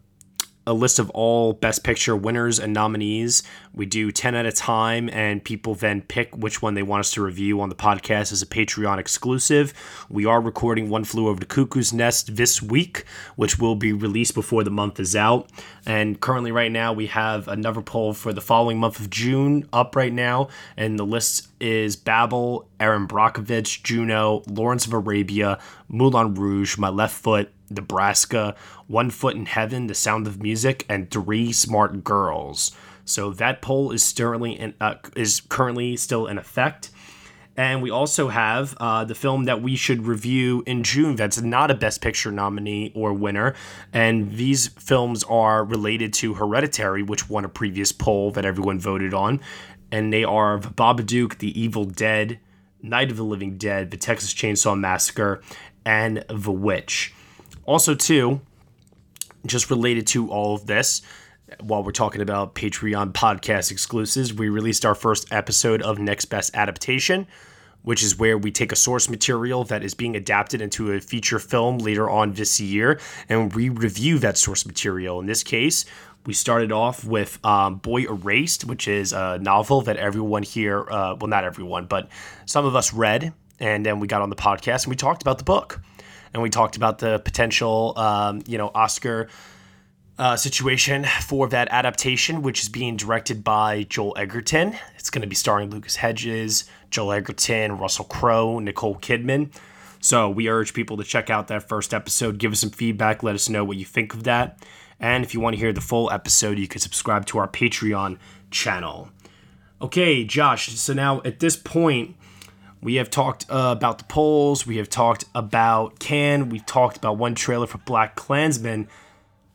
a list of all Best Picture winners and nominees. We do 10 at a time, and people then pick which one they want us to review on the podcast as a Patreon exclusive. We are recording One Flew Over the Cuckoo's Nest this week, which will be released before the month is out. And currently, right now, we have another poll for the following month of June up right now, and the list is Babel, Erin Brockovich, Juno, Lawrence of Arabia, Moulin Rouge, My Left Foot, Nebraska, One Foot in Heaven, The Sound of Music, and Three Smart Girls. So that poll is currently in, uh, is currently still in effect. And we also have uh, the film that we should review in June that's not a Best Picture nominee or winner. And these films are related to Hereditary, which won a previous poll that everyone voted on. And they are Babadook, The Evil Dead, Night of the Living Dead, The Texas Chainsaw Massacre, and The Witch. Also, too, just related to all of this, while we're talking about Patreon podcast exclusives, we released our first episode of Next Best Adaptation, which is where we take a source material that is being adapted into a feature film later on this year and we review that source material. In this case, we started off with um, Boy Erased, which is a novel that everyone here, uh, well, not everyone, but some of us read. And then we got on the podcast and we talked about the book and we talked about the potential, um, you know, Oscar uh, situation for that adaptation, which is being directed by Joel Edgerton. It's going to be starring Lucas Hedges, Joel Edgerton, Russell Crowe, Nicole Kidman. So we urge people to check out that first episode, give us some feedback, let us know what you think of that. And if you want to hear the full episode, you can subscribe to our Patreon channel. Okay, Josh, so now at this point, we have talked uh, about the polls. We have talked about Cannes. We've talked about one trailer for BlacKkKlansman.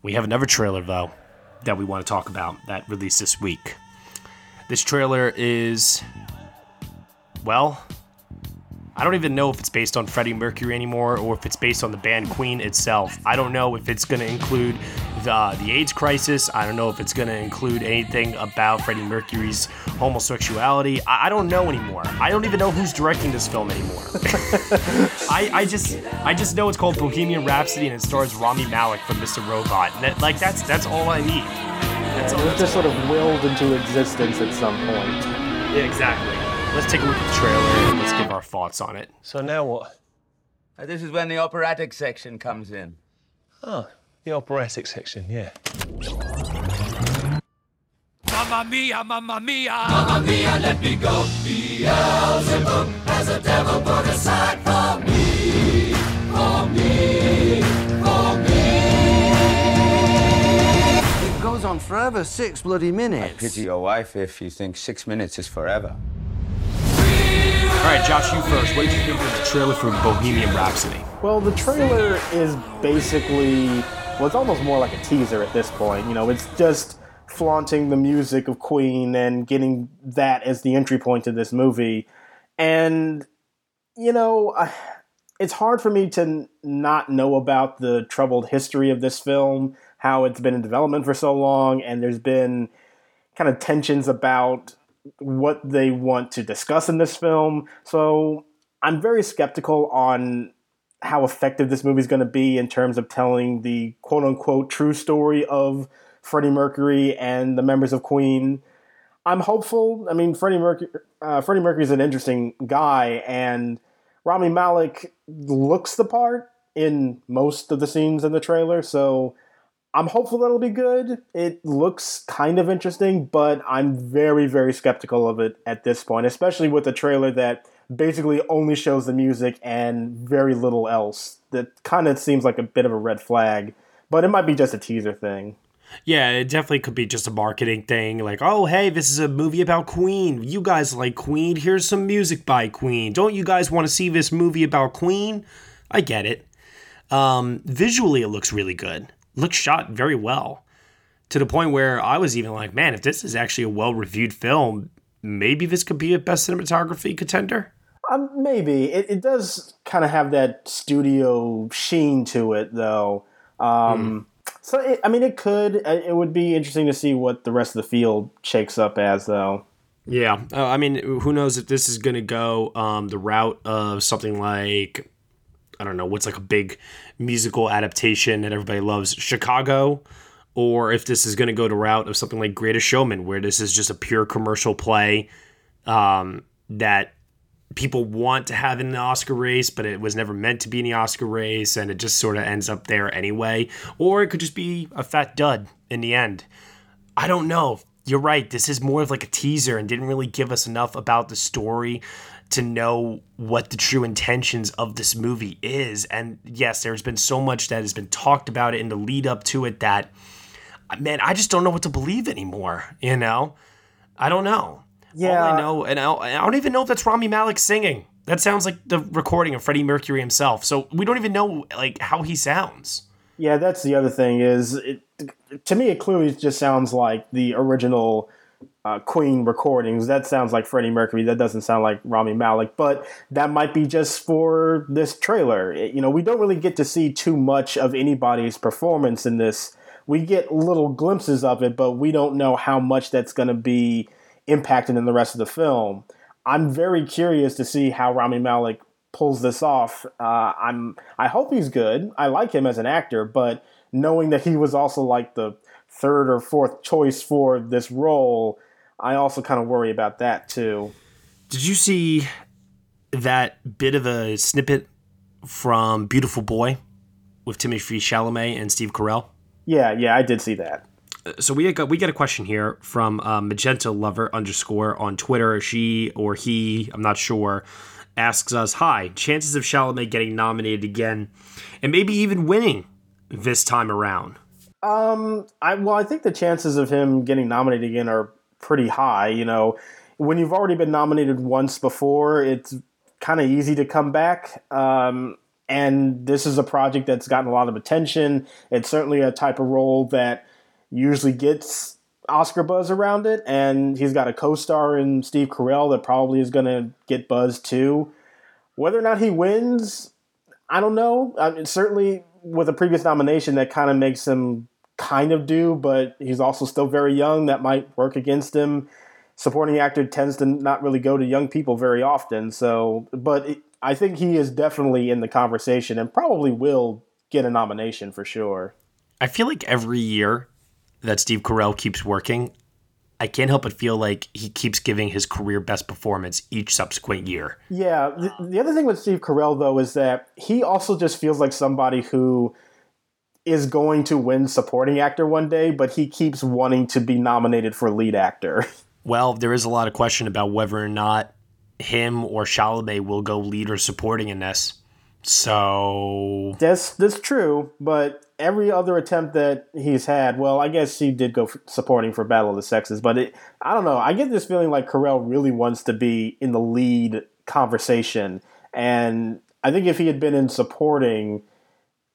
We have another trailer, though, that we want to talk about that released this week. This trailer is, well, I don't even know if it's based on Freddie Mercury anymore or if it's based on the band Queen itself. I don't know if it's going to include the, the AIDS crisis. I don't know if it's going to include anything about Freddie Mercury's homosexuality. I, I, don't know anymore. I don't even know who's directing this film anymore. I, I just I just know it's called Bohemian Rhapsody and it stars Rami Malek from Mr. Robot. That, like that's that's all I need. That's all, it was just sort of willed into existence at some point. Yeah, exactly. Let's take a look at the trailer and let's give our thoughts on it. So now what? Uh, this is when the operatic section comes in. Oh, the operatic section, yeah. Mamma mia, mamma mia, mamma mia, let me go. Beelzebub has a devil put aside for me, for me, for me. It goes on forever, six bloody minutes. I pity your wife if you think six minutes is forever. All right, Josh, you first. What did you think of the trailer for Bohemian Rhapsody? Well, the trailer is basically, well, it's almost more like a teaser at this point. You know, it's just flaunting the music of Queen and getting that as the entry point to this movie. And, you know, I, it's hard for me to not know about the troubled history of this film, how it's been in development for so long, and there's been kind of tensions about what they want to discuss in this film. So I'm very skeptical on how effective this movie is going to be in terms of telling the quote unquote true story of Freddie Mercury and the members of Queen. I'm hopeful. I mean, Freddie Mercury, uh, Freddie Mercury is an interesting guy, and Rami Malek looks the part in most of the scenes in the trailer. So I'm hopeful that it'll be good. It looks kind of interesting, but I'm very, very skeptical of it at this point, especially with the trailer that basically only shows the music and very little else. That kind of seems like a bit of a red flag, but it might be just a teaser thing. Yeah, it definitely could be just a marketing thing. Like, oh, hey, this is a movie about Queen. You guys like Queen. Here's some music by Queen. Don't you guys want to see this movie about Queen? I get it. Um, visually, it looks really good looks shot very well to the point where I was even like, man, if this is actually a well reviewed film, maybe this could be a best cinematography contender. Um, maybe it, it does kind of have that studio sheen to it, though. Um, mm. So it, I mean, it could. Uh, it would be interesting to see what the rest of the field shakes up as, though. Yeah, uh, I mean, who knows if this is going to go um, the route of something like I don't know what's like a big musical adaptation that everybody loves, Chicago, or if this is going to go the route of something like Greatest Showman, where this is just a pure commercial play um, that people want to have in the Oscar race, but it was never meant to be in the Oscar race, and it just sort of ends up there anyway. Or it could just be a fat dud in the end. I don't know. You're right. This is more of like a teaser and didn't really give us enough about the story to know what the true intentions of this movie is. And yes, there's been so much that has been talked about it in the lead up to it that, uh, man, I just don't know what to believe anymore. You know, I don't know. Yeah. All I know, and I, I don't even know if that's Rami Malek singing. That sounds like the recording of Freddie Mercury himself. So we don't even know like how he sounds. Yeah, that's the other thing. Is it, to me, it clearly just sounds like the original uh, Queen recordings. That sounds like Freddie Mercury. That doesn't sound like Rami Malek. But that might be just for this trailer. It, you know, we don't really get to see too much of anybody's performance in this. We get little glimpses of it, but we don't know how much that's going to be impacted in the rest of the film. I'm very curious to see how Rami Malek pulls this off. Uh, I'm I hope he's good. I like him as an actor, but knowing that he was also like the third or fourth choice for this role, I also kind of worry about that too. Did you see that bit of a snippet from Beautiful Boy with Timothée Chalamet and Steve Carell? Yeah, yeah, I did see that so we got we get a question here from uh, magenta lover underscore on Twitter. She or he, I'm not sure, asks us, "Hi, chances of Chalamet getting nominated again, and maybe even winning this time around?" Um, I well, I think the chances of him getting nominated again are pretty high. You know, when you've already been nominated once before, it's kind of easy to come back. Um, and this is a project that's gotten a lot of attention. It's certainly a type of role that usually gets Oscar buzz around it, and he's got a co-star in Steve Carell that probably is going to get buzz too. Whether or not he wins, I don't know. I mean, certainly with a previous nomination, that kind of makes him kind of do, but he's also still very young. That might work against him. Supporting actor tends to not really go to young people very often. So, but it, I think he is definitely in the conversation and probably will get a nomination for sure. I feel like every year that Steve Carell keeps working, I can't help but feel like he keeps giving his career best performance each subsequent year. Yeah. The, the other thing with Steve Carell, though, is that he also just feels like somebody who is going to win supporting actor one day, but he keeps wanting to be nominated for lead actor. Well, there is a lot of question about whether or not him or Chalamet will go lead or supporting in this. So that's that's true, but every other attempt that he's had, well, I guess he did go supporting for Battle of the Sexes, but it, I don't know. I get this feeling like Carell really wants to be in the lead conversation, and I think if he had been in supporting,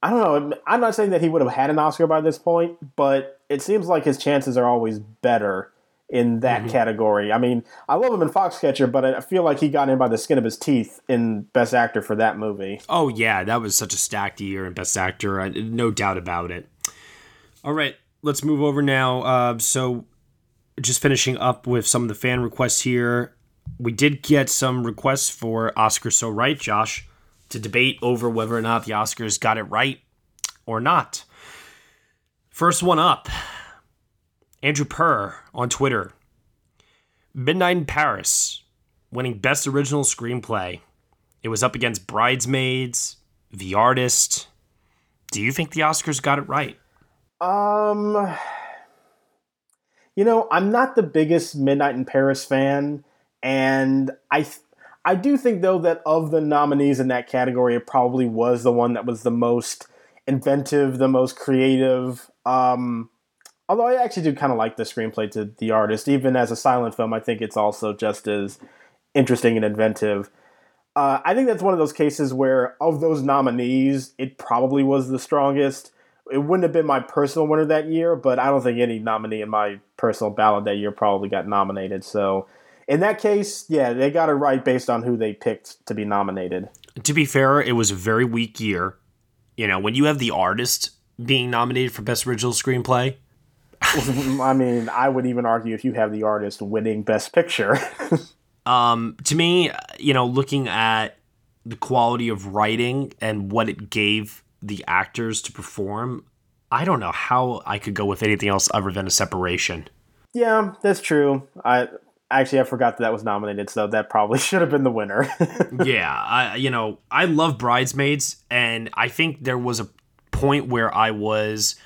I don't know. I'm not saying that he would have had an Oscar by this point, but it seems like his chances are always better in that mm-hmm. category. I mean, I love him in Foxcatcher, but I feel like he got in by the skin of his teeth in Best Actor for that movie. Oh yeah, that was such a stacked year in Best Actor, no doubt about it. All right, let's move over now. Uh, so, just finishing up with some of the fan requests here. We did get some requests for Oscar So Right, Josh, to debate over whether or not the Oscars got it right or not. First one up Andrew Purr on Twitter. Midnight in Paris, winning Best Original Screenplay. It was up against Bridesmaids, The Artist. Do you think the Oscars got it right? Um, you know, I'm not the biggest Midnight in Paris fan, and I, I do think though that of the nominees in that category, it probably was the one that was the most inventive, the most creative. Um, although I actually do kind of like the screenplay to the artist, even as a silent film, I think it's also just as interesting and inventive. Uh, I think that's one of those cases where, of those nominees, it probably was the strongest. It wouldn't have been my personal winner that year, but I don't think any nominee in my personal ballot that year probably got nominated. So in that case, yeah, they got it right based on who they picked to be nominated. To be fair, it was a very weak year. You know, when you have the artist being nominated for best original screenplay, I mean, I would even argue if you have the artist winning best picture. um, to me, you know, looking at the quality of writing and what it gave the actors to perform, I don't know how I could go with anything else other than a separation. Yeah, that's true. I actually I forgot that that was nominated, so that probably should have been the winner. yeah, I you know I love Bridesmaids, and I think there was a point where I was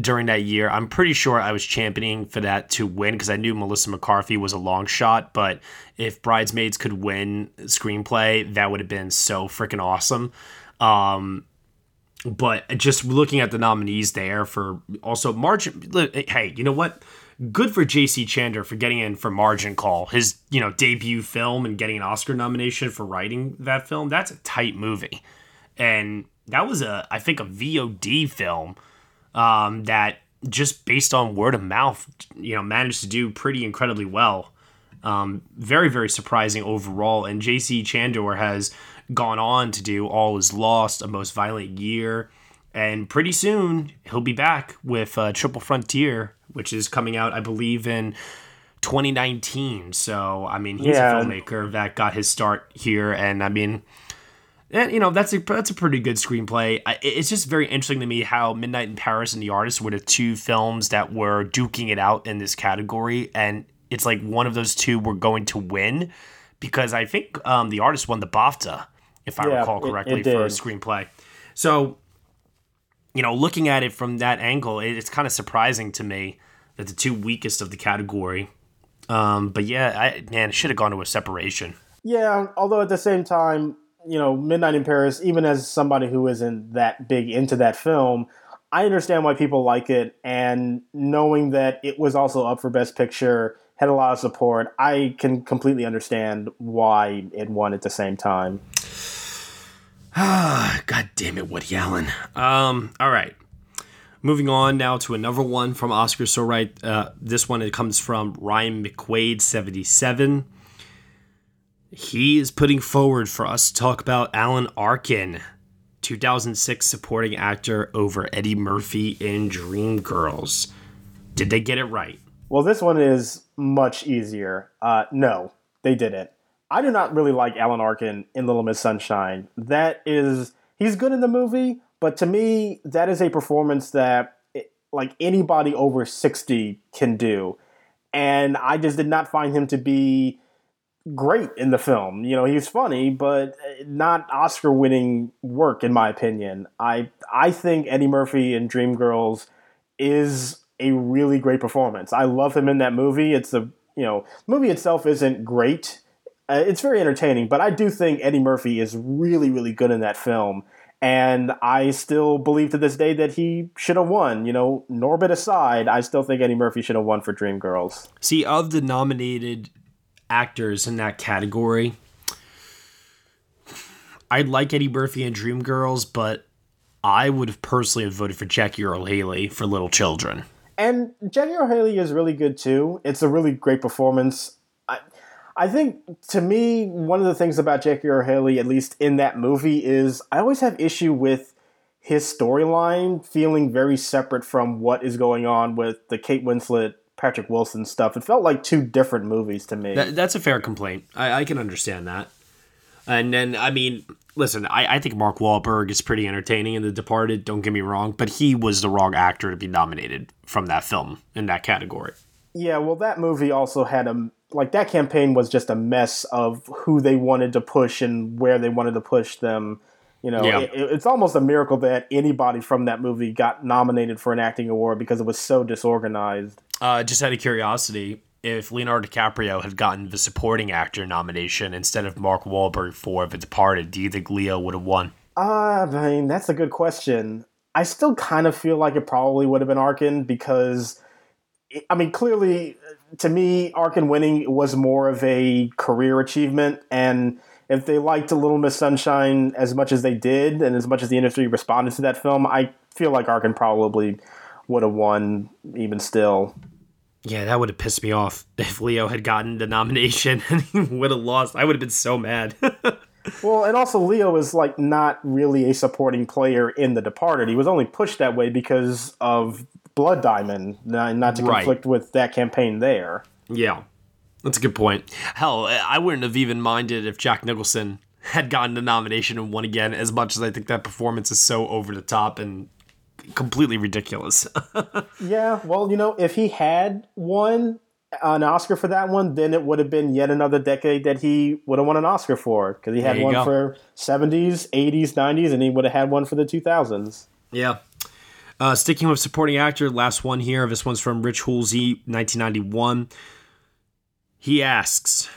during that year. I'm pretty sure I was championing for that to win because I knew Melissa McCarthy was a long shot. But if Bridesmaids could win screenplay, that would have been so freaking awesome. Um, but just looking at the nominees there for also margin. Hey, you know what? Good for J.C. Chandor for getting in for Margin Call, his you know debut film, and getting an Oscar nomination for writing that film. That's a tight movie, and that was a I think a VOD film um, that just based on word of mouth, you know, managed to do pretty incredibly well. Um, very very surprising overall, and J.C. Chandor has gone on to do All Is Lost, A Most Violent Year, and pretty soon he'll be back with uh, Triple Frontier, which is coming out, I believe, in 2019. So, I mean, he's yeah. a filmmaker that got his start here, and I mean, and you know that's a that's a pretty good screenplay. It's just very interesting to me how Midnight in Paris and The Artist were the two films that were duking it out in this category, and it's like one of those two were going to win because I think um, The Artist won the BAFTA if I yeah, recall correctly, it, it for a screenplay. So, you know, looking at it from that angle, it, it's kind of surprising to me that the two weakest of the category. Um, but yeah, I, man, it should have gone to a separation. Yeah, although at the same time, you know, Midnight in Paris, even as somebody who isn't that big into that film, I understand why people like it. And knowing that it was also up for Best Picture, had a lot of support, I can completely understand why it won at the same time. God damn it, Woody Allen. Um, all right. Moving on now to another one from Oscar So Right. Uh, this one it comes from Ryan McQuaid, 77. He is putting forward for us to talk about Alan Arkin, 2006 supporting actor over Eddie Murphy in Dreamgirls. Did they get it right? Well, this one is much easier. Uh, no, they didn't. I do not really like Alan Arkin in Little Miss Sunshine. That is, he's good in the movie, but to me, that is a performance that like anybody over 60 can do. And I just did not find him to be great in the film. You know, he's funny, but not Oscar winning work in my opinion. I I think Eddie Murphy in Dreamgirls is a really great performance. I love him in that movie. It's a, you know, movie itself isn't great uh, it's very entertaining, but I do think Eddie Murphy is really, really good in that film. And I still believe to this day that he should have won. You know, Norbit aside, I still think Eddie Murphy should have won for Dreamgirls. See, of the nominated actors in that category, I like Eddie Murphy in Dreamgirls, but I would have personally have voted for Jackie Earle Haley for Little Children. And Jackie Earle Haley is really good too. It's a really great performance. I think to me, one of the things about Jackie Earle Haley, at least in that movie, is I always have issue with his storyline feeling very separate from what is going on with the Kate Winslet, Patrick Wilson stuff. It felt like two different movies to me. That, that's a fair complaint. I, I, can understand that. And then, I mean, listen, I, I think Mark Wahlberg is pretty entertaining in The Departed, don't get me wrong, but he was the wrong actor to be nominated from that film in that category. Yeah, well, that movie also had a like that campaign was just a mess of who they wanted to push and where they wanted to push them. You know, yeah. it, it's almost a miracle that anybody from that movie got nominated for an acting award because it was so disorganized. Uh, just out of curiosity, if Leonardo DiCaprio had gotten the supporting actor nomination instead of Mark Wahlberg for The Departed, do you think Leo would have won? Uh, I mean, that's a good question. I still kind of feel like it probably would have been Arkin because, I mean, clearly to me, Arkin winning was more of a career achievement. And if they liked A Little Miss Sunshine as much as they did, and as much as the industry responded to that film, I feel like Arkin probably would have won even still. Yeah, that would have pissed me off if Leo had gotten the nomination and he would have lost. I would have been so mad. Well, and also Leo is like not really a supporting player in The Departed. He was only pushed that way because of Blood Diamond, not to Right. conflict with that campaign there. yeah, that's a good point. Hell, I wouldn't have even minded if Jack Nicholson had gotten the nomination and won again, as much as I think that performance is so over the top and completely ridiculous. Yeah, well, you know, if he had won an Oscar for that one, then it would have been yet another decade that he would have won an Oscar for because he had one go. for 70s, 80s, 90s, and he would have had one for the 2000s. Yeah. Uh, sticking with supporting actor, last one here. This one's from Rich Hulsey, 1991. He asks,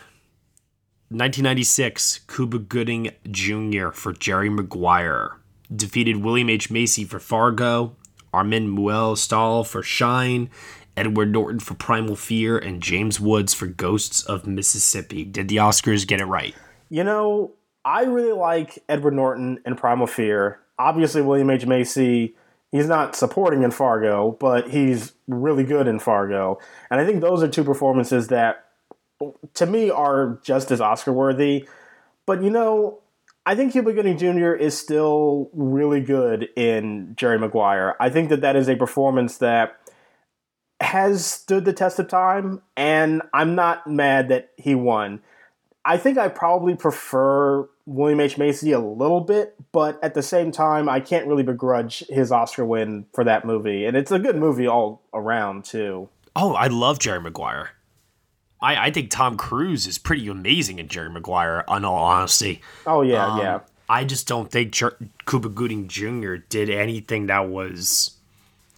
1996, Cuba Gooding Jr. for Jerry Maguire. Defeated William H. Macy for Fargo, Armin Mueller-Stahl for Shine, Edward Norton for Primal Fear, and James Woods for Ghosts of Mississippi. Did the Oscars get it right? You know, I really like Edward Norton and Primal Fear. Obviously, William H. Macy, he's not supporting in Fargo, but he's really good in Fargo. And I think those are two performances that, to me, are just as Oscar worthy. But, you know, I think Cuba Gooding Jr. is still really good in Jerry Maguire. I think that that is a performance that has stood the test of time, and I'm not mad that he won. I think I probably prefer William H. Macy a little bit, but at the same time, I can't really begrudge his Oscar win for that movie. And it's a good movie all around, too. Oh, I love Jerry Maguire. I, I think Tom Cruise is pretty amazing in Jerry Maguire, in all honesty. Oh, yeah, Um, yeah. I just don't think Jer- Cuba Gooding Jr. did anything that was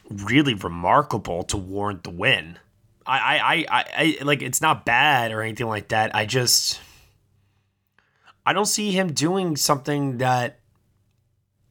really remarkable to warrant the win. I, I, I, I, I like it's not bad or anything like that. I just I don't see him doing something that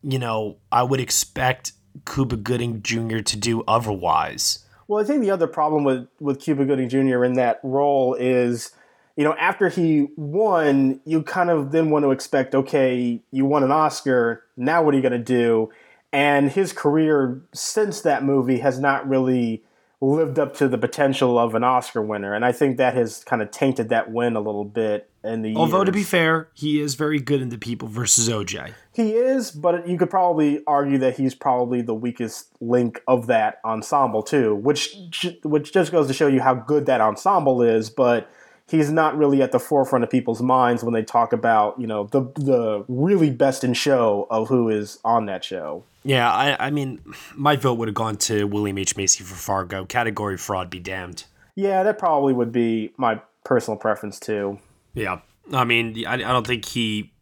you know I would expect Cuba Gooding Jr. to do otherwise. Well, I think the other problem with, with Cuba Gooding Jr. in that role is, you know, after he won, you kind of then want to expect, okay, you won an Oscar, now what are you going to do? And his career since that movie has not really lived up to the potential of an Oscar winner. And I think that has kind of tainted that win a little bit the Although to be fair, he is very good in The People versus OJ. He is, but you could probably argue that he's probably the weakest link of that ensemble too, which which just goes to show you how good that ensemble is. But he's not really at the forefront of people's minds when they talk about you know the the really best in show of who is on that show. Yeah, I, I mean, my vote would have gone to William H. Macy for Fargo. Category fraud be damned. Yeah, that probably would be my personal preference too. Yeah, I mean, I, I don't think he,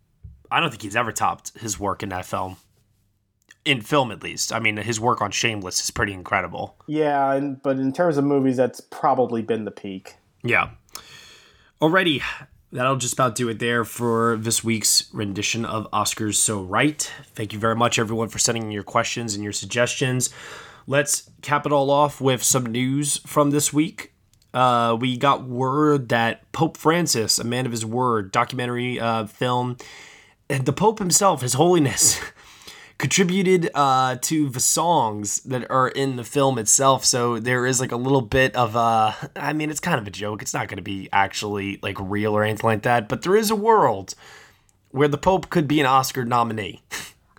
I don't think he's ever topped his work in that film. In film, at least. I mean, his work on Shameless is pretty incredible. Yeah, and, but in terms of movies, that's probably been the peak. Yeah. Alrighty, that'll just about do it there for this week's rendition of Oscars So Right. Thank you very much, everyone, for sending in your questions and your suggestions. Let's cap it all off with some news from this week. Uh, we got word that Pope Francis, a man of his word, documentary uh, film, and the Pope himself, His Holiness, contributed uh, to the songs that are in the film itself. So there is like a little bit of a, I mean, it's kind of a joke. It's not going to be actually like real or anything like that, but there is a world where the Pope could be an Oscar nominee.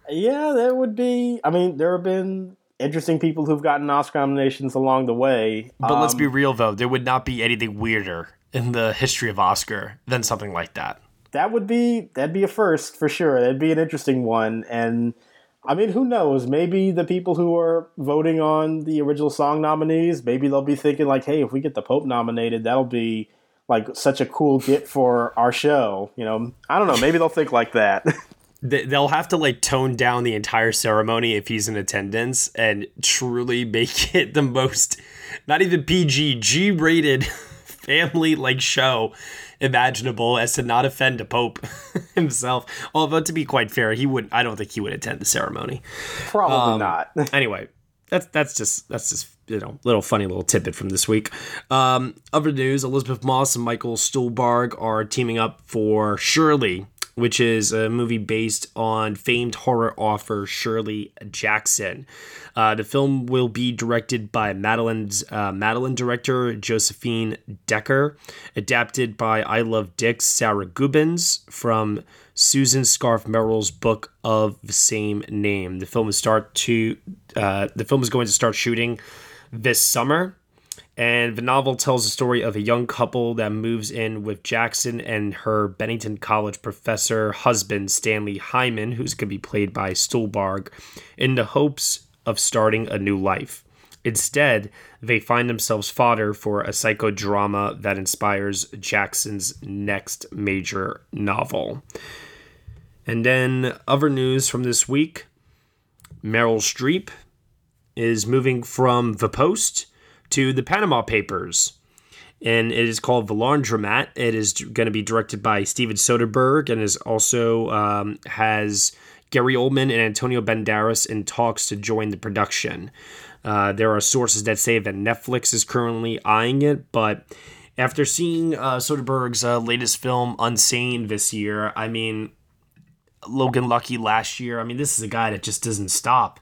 Yeah, that would be. I mean, there have been interesting people who've gotten Oscar nominations along the way. But let's Um, be real though, there would not be anything weirder in the history of Oscar than something like that. that would be that'd be a first for sure. That'd be an interesting one, and I mean, who knows? Maybe the people who are voting on the original song nominees, maybe they'll be thinking like, "Hey, if we get the Pope nominated, that'll be like such a cool get for our show." You know, I don't know. Maybe they'll think like that. They- They'll have to like tone down the entire ceremony if he's in attendance and truly make it the most, not even PG, G rated family like show imaginable as to not offend a pope himself. Although to be quite fair, he wouldn't I don't think he would attend the ceremony. Probably Um, not. anyway, that's that's just that's just you know little funny little tidbit from this week. Um, other news: Elisabeth Moss and Michael Stuhlbarg are teaming up for Shirley, which is a movie based on famed horror author Shirley Jackson. Uh, the film will be directed by Madeline's uh, Madeline director Josephine Decker, adapted by I Love Dick's Sarah Gubbins from Susan Scarf Merrell's book of the same name. The film is start to uh, the film is going to start shooting this summer. And the novel tells the story of a young couple that moves in with Jackson and her Bennington College professor husband, Stanley Hyman, who's going to be played by Stuhlbarg, in the hopes of starting a new life. Instead, they find themselves fodder for a psychodrama that inspires Jackson's next major novel. And then, other news from this week Meryl Streep is moving from The Post to the Panama Papers. And it is called The Laundromat. It is going to be directed by Steven Soderbergh and is also um, has Gary Oldman and Antonio Banderas in talks to join the production. Uh, there are sources that say that Netflix is currently eyeing it, but after seeing uh, Soderbergh's uh, latest film, Unsane, this year, I mean, Logan Lucky last year, I mean, this is a guy that just doesn't stop.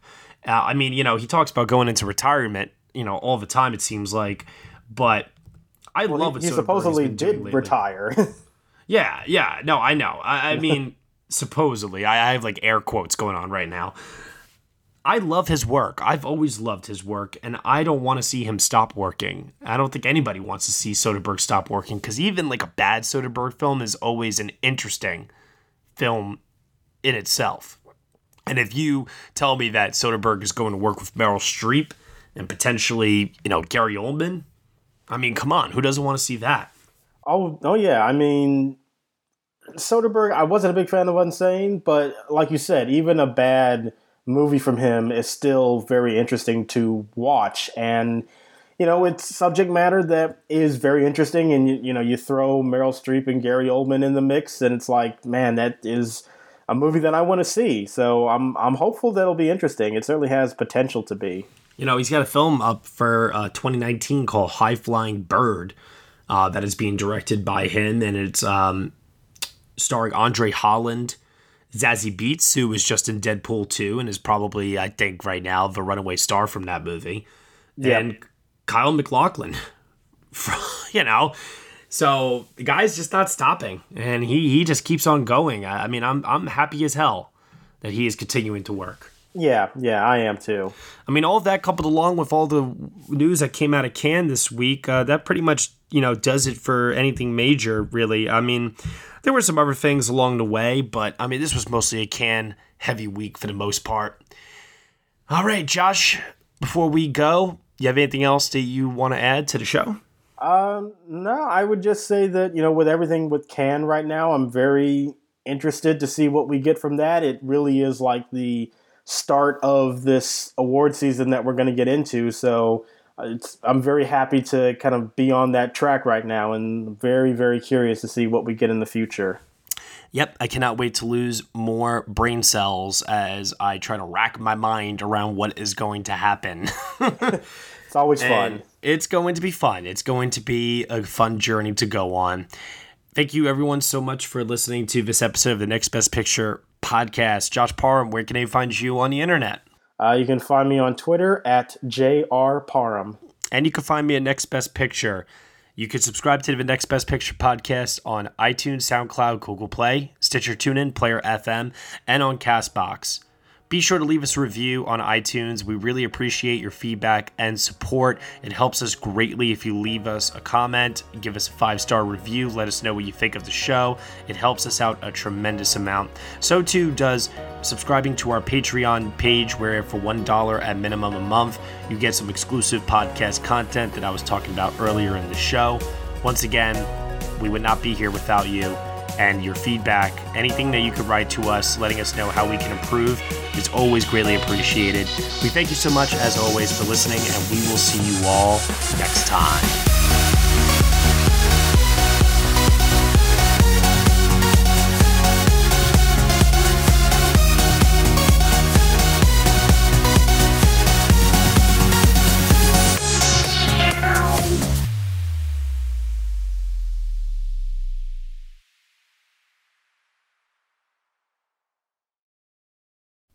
Uh, I mean, you know, he talks about going into retirement you know all the time it seems like but i well, love what he, he supposedly did retire. Yeah yeah no i know. I, I mean supposedly I, I have like air quotes going on right now. I love his work. I've always loved his work and i don't want to see him stop working. I don't think anybody wants to see soderbergh stop working because even like a bad soderbergh film is always an interesting film in itself. And if you tell me that soderbergh is going to work with meryl streep and potentially, you know, Gary Oldman. I mean, come on, who doesn't want to see that? Oh, oh yeah. I mean, Soderbergh. I wasn't a big fan of Unsane, but like you said, even a bad movie from him is still very interesting to watch, and you know, it's subject matter that is very interesting. And you, you know, you throw Meryl Streep and Gary Oldman in the mix, and it's like, man, that is a movie that I want to see. So I'm I'm hopeful that it'll be interesting. It certainly has potential to be. You know, he's got a film up for uh, 2019 called High Flying Bird uh, that is being directed by him, and it's um, starring Andre Holland, Zazie Beetz, who was just in Deadpool 2 and is probably, I think, right now the runaway star from that movie, yep. and Kyle MacLachlan. you know, so the guy's just not stopping, and he he just keeps on going. I, I mean, I'm I'm happy as hell that he is continuing to work. Yeah, yeah, I am too. I mean, all of that coupled along with all the news that came out of Cannes this week, uh, that pretty much you know does it for anything major, really. I mean, there were some other things along the way, but I mean, this was mostly a Cannes heavy week for the most part. All right, Josh. Before we go, you have anything else that you want to add to the show? Um, no, I would just say that you know, with everything with Cannes right now, I'm very interested to see what we get from that. It really is like the start of this award season that we're going to get into. So uh, I'm very happy to kind of be on that track right now and very, very curious to see what we get in the future. Yep, I cannot wait to lose more brain cells as I try to rack my mind around what is going to happen. it's always fun. It's going to be fun. It's going to be a fun journey to go on. Thank you, everyone, so much for listening to this episode of the Next Best Picture podcast. Josh Parham, where can they find you on the internet? Uh, you can find me on Twitter at jrparham. And you can find me at Next Best Picture. You can subscribe to the Next Best Picture podcast on iTunes, SoundCloud, Google Play, Stitcher TuneIn, Player FM, and on Castbox. Be sure to leave us a review on iTunes. We really appreciate your feedback and support. It helps us greatly if you leave us a comment, give us a five star review, let us know what you think of the show. It helps us out a tremendous amount. So, too, does subscribing to our Patreon page, where for $1 at minimum a month, you get some exclusive podcast content that I was talking about earlier in the show. Once again, we would not be here without you and your feedback. Anything that you could write to us, letting us know how we can improve, is always greatly appreciated. We thank you so much, as always, for listening, and we will see you all next time.